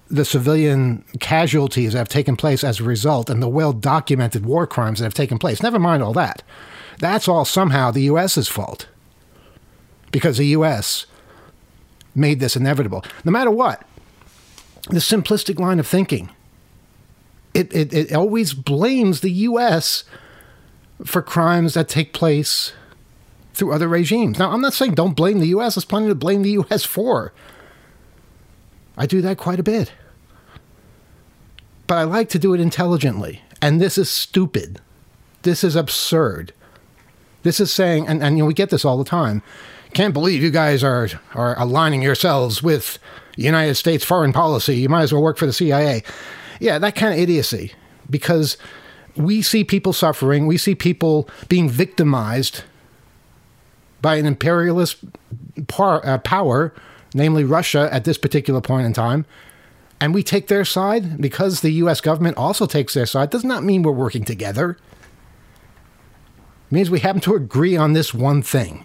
the civilian casualties that have taken place as a result and the well documented war crimes that have taken place. Never mind all that. That's all somehow the US's fault. Because the US made this inevitable. No matter what, the simplistic line of thinking it, it, it always blames the U.S. for crimes that take place through other regimes. Now, I'm not saying don't blame the U.S., there's plenty to blame the U.S. for. I do that quite a bit. But I like to do it intelligently. And this is stupid. This is absurd. This is saying, and, and you know, we get this all the time. Can't believe you guys are, are aligning yourselves with United States foreign policy. You might as well work for the CIA. Yeah, that kind of idiocy. Because we see people suffering, we see people being victimized by an imperialist par, uh, power, namely Russia, at this particular point in time, and we take their side because the U.S. government also takes their side, does not mean we're working together. It means we happen to agree on this one thing.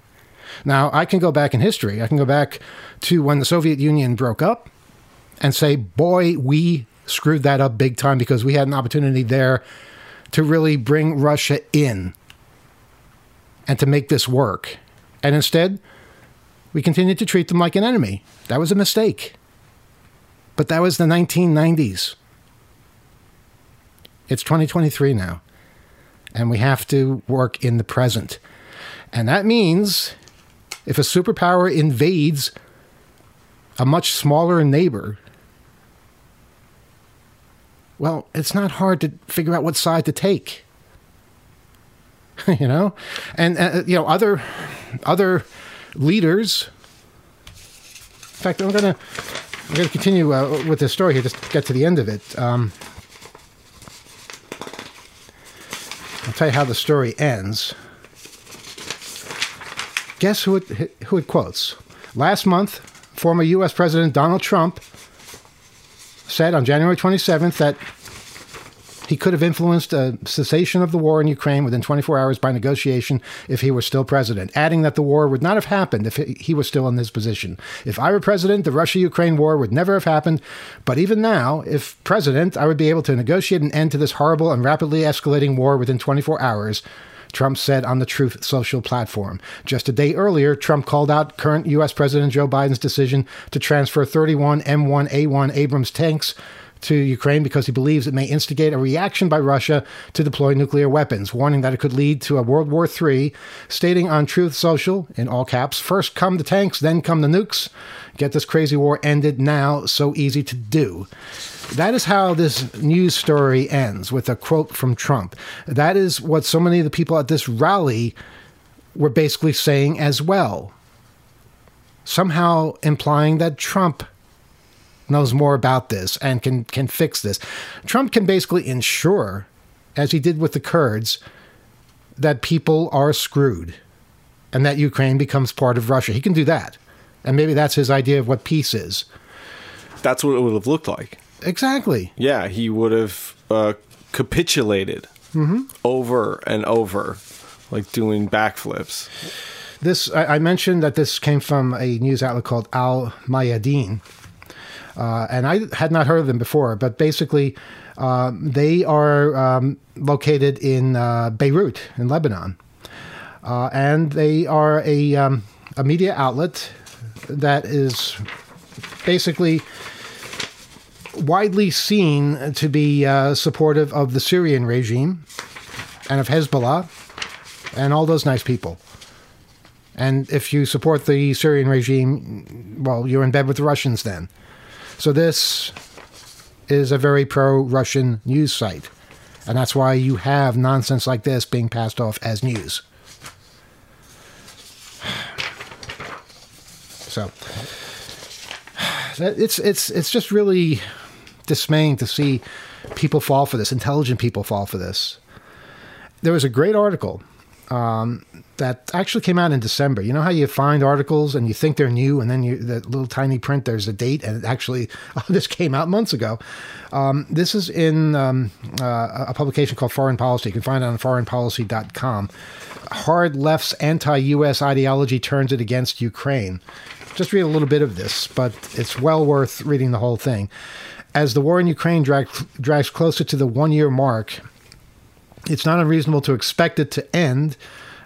Now, I can go back in history. I can go back to when the Soviet Union broke up and say, boy, we screwed that up big time because we had an opportunity there to really bring Russia in and to make this work. And instead, we continued to treat them like an enemy. That was a mistake. But that was the 1990s. It's 2023 now. And we have to work in the present. And that means if a superpower invades a much smaller neighbor well, it's not hard to figure out what side to take. [LAUGHS] you know, and uh, you know other other leaders. In fact, I'm gonna I'm gonna continue uh, with this story here. Just get to the end of it. Um, I'll tell you how the story ends. Guess who it, who it quotes? Last month, former U.S. President Donald Trump said on January 27th that He could have influenced a cessation of the war in Ukraine within 24 hours by negotiation if he were still president, adding that the war would not have happened if he was still in this position. If I were president, the Russia Ukraine war would never have happened. But even now, if president, I would be able to negotiate an end to this horrible and rapidly escalating war within 24 hours. Trump said on the Truth Social platform. Just a day earlier, Trump called out current U.S. President Joe Biden's decision to transfer 31 M1A1 Abrams tanks to Ukraine because he believes it may instigate a reaction by Russia to deploy nuclear weapons, warning that it could lead to a World War III, stating on Truth Social, in all caps, first come the tanks, then come the nukes. Get this crazy war ended now, so easy to do. That is how this news story ends with a quote from Trump. That is what so many of the people at this rally were basically saying as well. Somehow implying that Trump knows more about this and can can fix this. Trump can basically ensure, as he did with the Kurds, that people are screwed and that Ukraine becomes part of Russia. He can do that. And maybe that's his idea of what peace is.
That's what it would have looked like.
Exactly.
Yeah, he would have uh, capitulated mm-hmm. over and over, like doing backflips.
This I, I, mentioned that this came from a news outlet called Al Mayadeen, uh, and I had not heard of them before. But basically, uh, they are um, located in uh, Beirut in Lebanon, uh, and they are a um, a media outlet that is basically widely seen to be uh, supportive of the Syrian regime and of Hezbollah and all those nice people. And if you support the Syrian regime, well, you're in bed with the Russians then. So this is a very pro Russian news site. And that's why you have nonsense like this being passed off as news. [SIGHS] So it's it's it's just really dismaying to see people fall for this, intelligent people fall for this. There was a great article um, that actually came out in December. You know how you find articles and you think they're new, and then you, the little tiny print, there's a date, and it actually, [LAUGHS] oh, this came out months ago. Um, this is in um, uh, a publication called Foreign Policy. You can find it on foreignpolicy.com. Hard left's anti US ideology turns it against Ukraine. Just read a little bit of this, but it's well worth reading the whole thing. As the war in Ukraine drag, drags closer to the one year mark, it's not unreasonable to expect it to end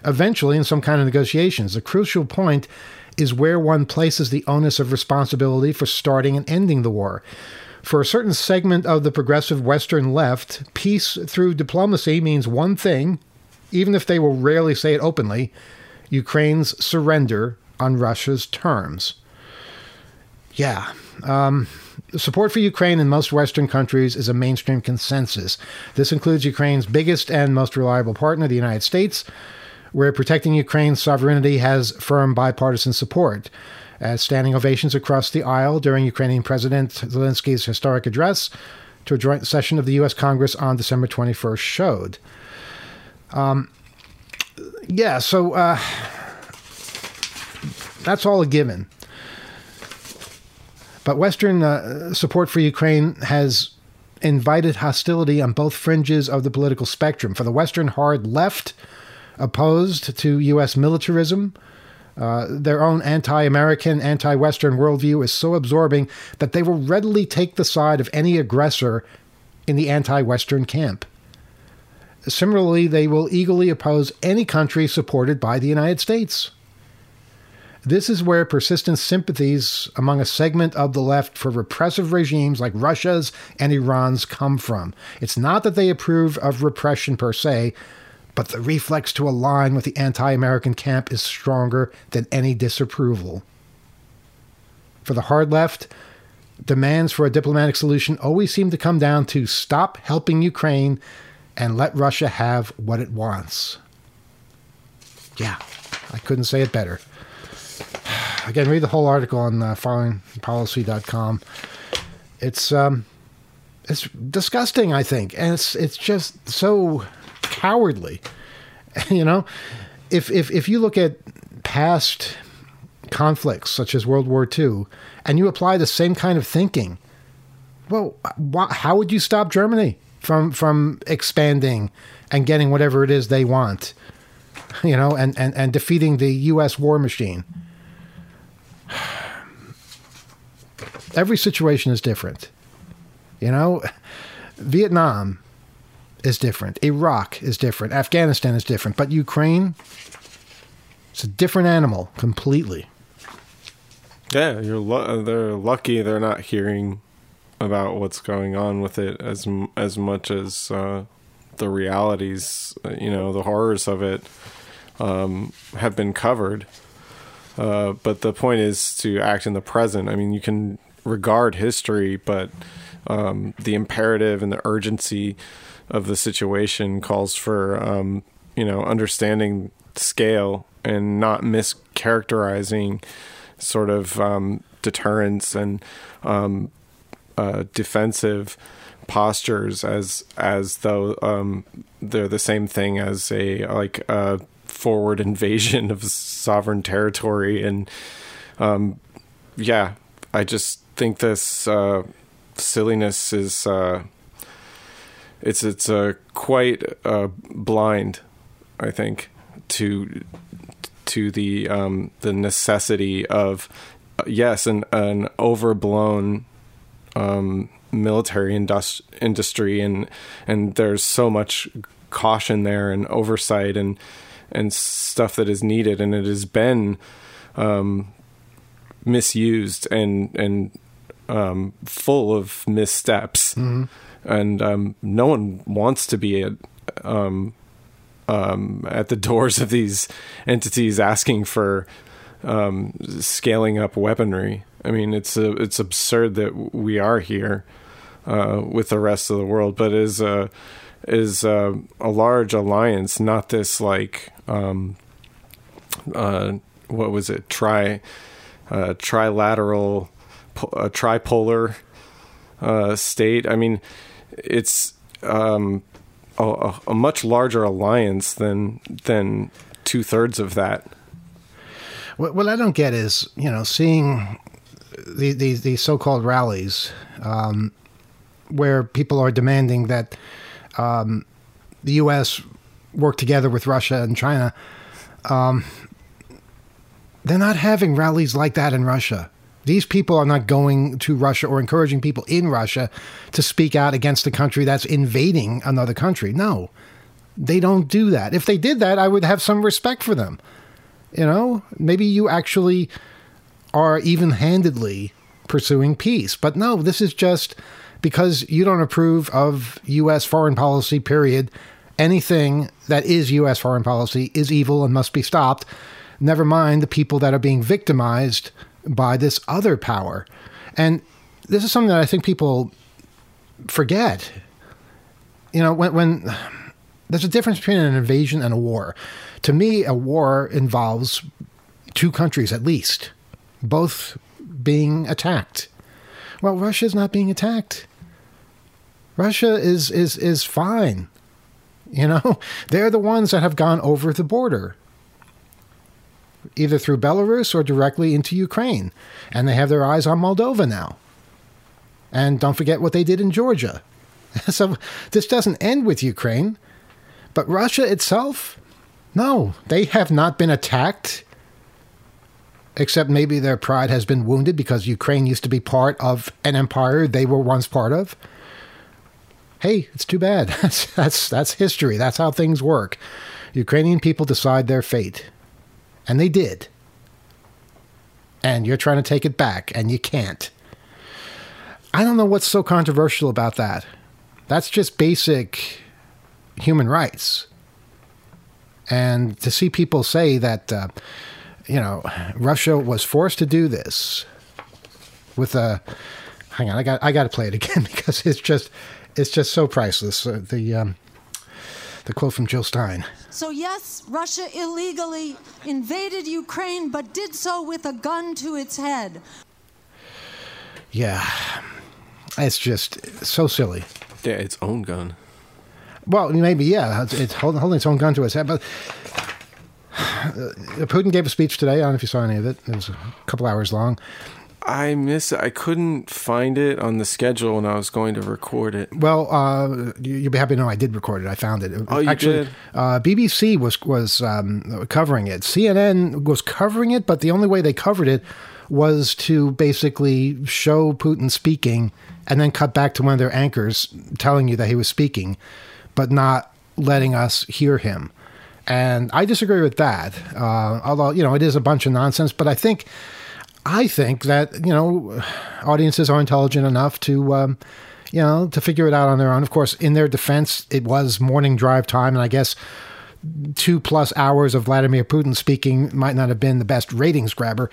eventually in some kind of negotiations. The crucial point is where one places the onus of responsibility for starting and ending the war. For a certain segment of the progressive Western left, peace through diplomacy means one thing, even if they will rarely say it openly Ukraine's surrender on Russia's terms. Yeah. Um, support for Ukraine in most Western countries is a mainstream consensus. This includes Ukraine's biggest and most reliable partner, the United States, where protecting Ukraine's sovereignty has firm bipartisan support. As standing ovations across the aisle during Ukrainian President Zelensky's historic address to a joint session of the U.S. Congress on December 21st showed. Um, yeah, so uh, that's all a given. But Western uh, support for Ukraine has invited hostility on both fringes of the political spectrum. For the Western hard left, opposed to U.S. militarism, uh, their own anti American, anti Western worldview is so absorbing that they will readily take the side of any aggressor in the anti Western camp. Similarly, they will eagerly oppose any country supported by the United States. This is where persistent sympathies among a segment of the left for repressive regimes like Russia's and Iran's come from. It's not that they approve of repression per se, but the reflex to align with the anti American camp is stronger than any disapproval. For the hard left, demands for a diplomatic solution always seem to come down to stop helping Ukraine and let Russia have what it wants. Yeah, I couldn't say it better again, read the whole article on uh, foreignpolicy.com. It's um, it's disgusting, I think, and it's it's just so cowardly. [LAUGHS] you know, if if if you look at past conflicts such as World War II, and you apply the same kind of thinking, well, how would you stop Germany from from expanding and getting whatever it is they want, [LAUGHS] you know, and, and, and defeating the U.S. war machine. [SIGHS] Every situation is different. You know, Vietnam is different. Iraq is different. Afghanistan is different. But Ukraine, it's a different animal completely.
Yeah, you're lu- they're lucky they're not hearing about what's going on with it as as much as uh, the realities, uh, you know, the horrors of it um, have been covered. Uh, but the point is to act in the present. I mean, you can regard history, but um, the imperative and the urgency of the situation calls for, um, you know, understanding scale and not mischaracterizing sort of um, deterrence and um, uh, defensive postures as as though um, they're the same thing as a like a forward invasion of sovereign territory. And um, yeah I just think this uh, silliness is uh, it's it's uh, quite uh, blind I think to to the um, the necessity of yes an an overblown um, military industri- industry. And and there's so much caution there and oversight and and stuff that is needed and it has been um, misused and and um, full of missteps mm-hmm. and um, no one wants to be a, um, um, at the [LAUGHS] doors of these entities asking for um, scaling up weaponry. I mean, it's a, it's absurd that we are here uh, with the rest of the world, but is a is a, a large alliance, not this like um, uh, what was it tri uh, trilateral uh, tripolar uh, state. I mean, it's um, a, a, much larger alliance than than two thirds of that.
What, what, I don't get is you know seeing these these, these so called rallies. Um, where people are demanding that um, the U.S. work together with Russia and China. Um, they're not having rallies like that in Russia. These people are not going to Russia or encouraging people in Russia to speak out against a country that's invading another country. No, they don't do that. If they did that, I would have some respect for them. You know, maybe you actually are even handedly pursuing peace. But no, this is just because you don't approve of U.S. foreign policy, period. Anything that is U.S. foreign policy is evil and must be stopped. Never mind the people that are being victimized by this other power. And this is something that I think people forget. You know, when, when there's a difference between an invasion and a war. To me, a war involves two countries at least, both being attacked. Well, Russia's not being attacked. Russia is is is fine. You know, [LAUGHS] they're the ones that have gone over the border, either through Belarus or directly into Ukraine, and they have their eyes on Moldova now. And don't forget what they did in Georgia. [LAUGHS] so this doesn't end with Ukraine, but Russia itself, no, they have not been attacked. Except maybe their pride has been wounded because Ukraine used to be part of an empire they were once part of hey, it's too bad. [LAUGHS] That's that's that's history. That's how things work. Ukrainian people decide their fate. And they did. And you're trying to take it back and you can't. I don't know what's so controversial about that. That's just basic human rights. And to see people say that, uh, you know, Russia was forced to do this with a. Hang on, I got I got to play it again [LAUGHS] because it's just it's just so priceless. Uh, the um, the quote from Jill Stein.
So yes, Russia illegally invaded Ukraine, but did so with a gun to its head.
Yeah, it's just so silly.
Yeah, its own gun.
Well, maybe yeah, it's, it's holding, holding its own gun to its head, but. Uh, Putin gave a speech today. I don't know if you saw any of it. It was a couple hours long.
I miss it. I couldn't find it on the schedule when I was going to record it.
Well, uh, you, will be happy to know I did record it. I found it.
Oh, you Actually, did?
Uh, BBC was was um, covering it. CNN was covering it, but the only way they covered it was to basically show Putin speaking and then cut back to one of their anchors telling you that he was speaking, but not letting us hear him. And I disagree with that. Uh, although you know it is a bunch of nonsense, but I think I think that you know audiences are intelligent enough to. Um, you know, to figure it out on their own. Of course, in their defense, it was morning drive time, and I guess two plus hours of Vladimir Putin speaking might not have been the best ratings grabber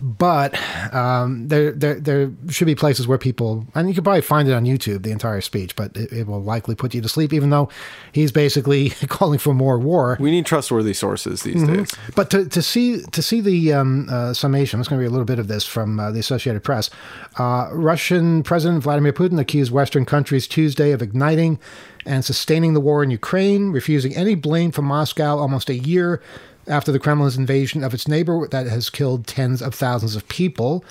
but um, there, there there should be places where people and you can probably find it on YouTube the entire speech, but it, it, will likely put you to sleep, even though he's basically [LAUGHS] calling for more war.
We need trustworthy sources these mm-hmm. days.
But to, to see to see the um, uh, summation, there's going to be a little bit of this from uh, the Associated Press. Uh, Russian President Vladimir Putin accused Western countries Tuesday of igniting and sustaining the war in Ukraine, refusing any blame from Moscow almost a year after the Kremlin's invasion of its neighbor that has killed tens of thousands of people.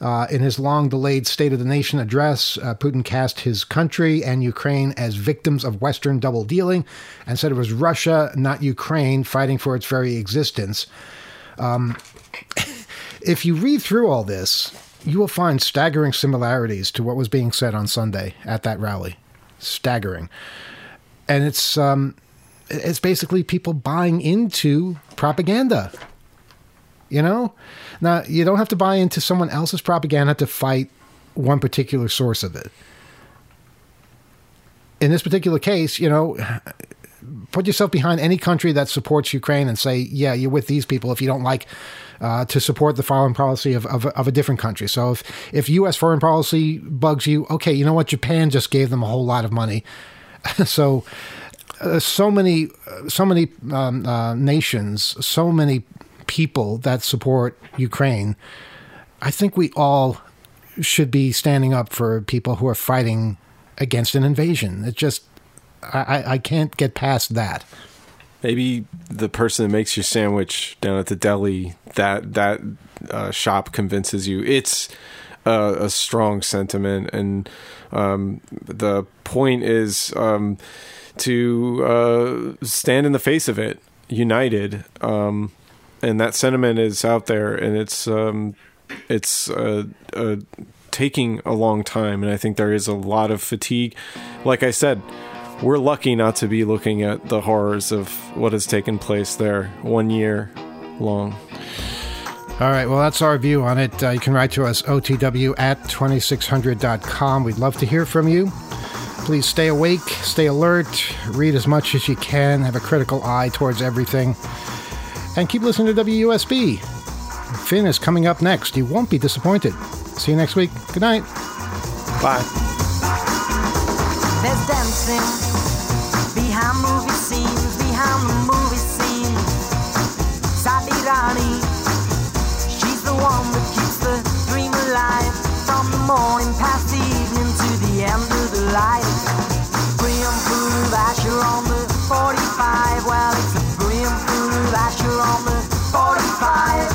Uh, in his long delayed State of the Nation address, uh, Putin cast his country and Ukraine as victims of Western double dealing and said it was Russia, not Ukraine, fighting for its very existence. Um, [LAUGHS] if you read through all this, you will find staggering similarities to what was being said on Sunday at that rally. Staggering. And it's um, it's basically people buying into propaganda. You know? Now, you don't have to buy into someone else's propaganda to fight one particular source of it. In this particular case, you know, put yourself behind any country that supports Ukraine and say, yeah, you're with these people if you don't like uh, to support the foreign policy of, of, of, a different country. So if, if U.S. foreign policy bugs you, okay, you know what? Japan just gave them a whole lot of money. [LAUGHS] so uh, so many, so many um, uh, nations, so many people that support Ukraine. I think we all should be standing up for people who are fighting against an invasion. It just, I, I can't get past that.
Maybe the person that makes your sandwich down at the deli, that that uh, shop convinces you it's a, a strong sentiment, and um, the point is. Um, to uh, stand in the face of it, united. Um, and that sentiment is out there, and it's um, it's uh, uh, taking a long time. And I think there is a lot of fatigue. Like I said, we're lucky not to be looking at the horrors of what has taken place there one year long.
All right, well, that's our view on it. Uh, you can write to us, otw at 2600.com. We'd love to hear from you. Please stay awake, stay alert, read as much as you can, have a critical eye towards everything, and keep listening to WUSB. Finn is coming up next. You won't be disappointed. See you next week. Good night.
Bye.
There's dancing behind movie scenes, behind the movie scene. Sabirani, she's the one that keeps the dream alive from the morning past the evening to the end of the light. Grim food Asher on the 45. Well, it's a grim food Asher on the 45.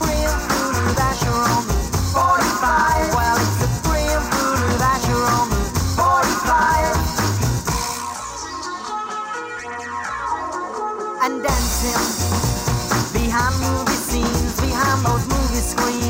Grim food Asher on the 45. Well, it's a grim food Asher on the 45. And dancing behind movie scenes, behind those movie screens.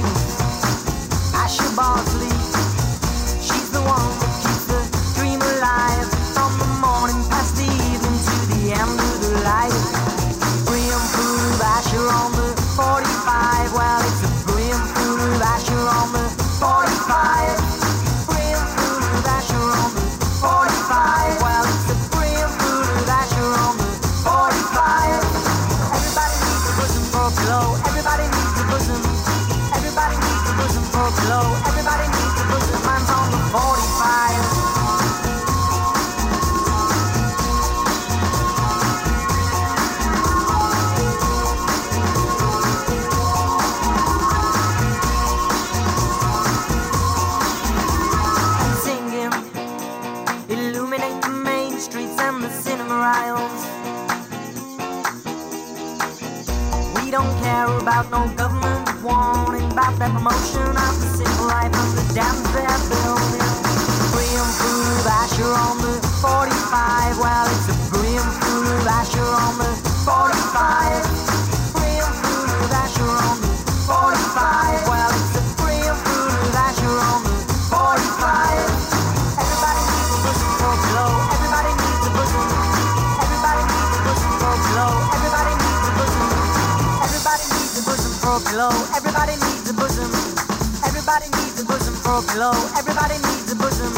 A glow. Everybody needs a bosom.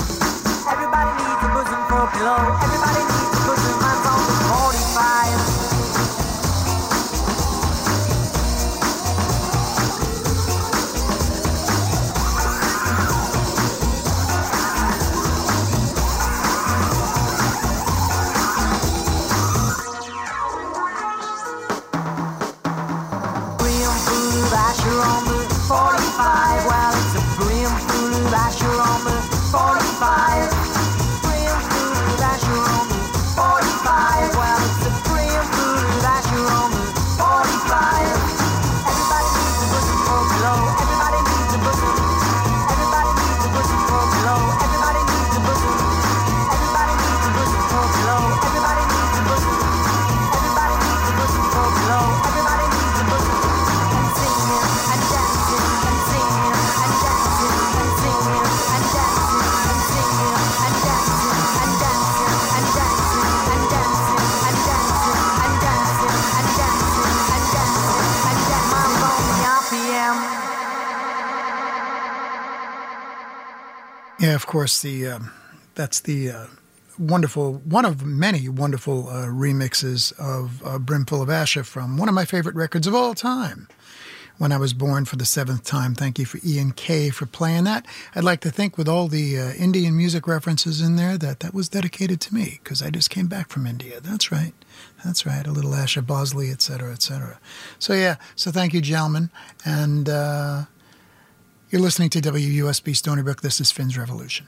Everybody needs a bosom for glow. Everybody
course. The um, that's the uh, wonderful one of many wonderful uh, remixes of uh, "Brimful of Asha" from one of my favorite records of all time. When I was born for the seventh time. Thank you for Ian K for playing that. I'd like to think, with all the uh, Indian music references in there, that that was dedicated to me because I just came back from India. That's right. That's right. A little Asha Bhosle, etc., etc. So yeah. So thank you, gentlemen, and. Uh, you're listening to WUSB Stony Brook. This is Finn's Revolution.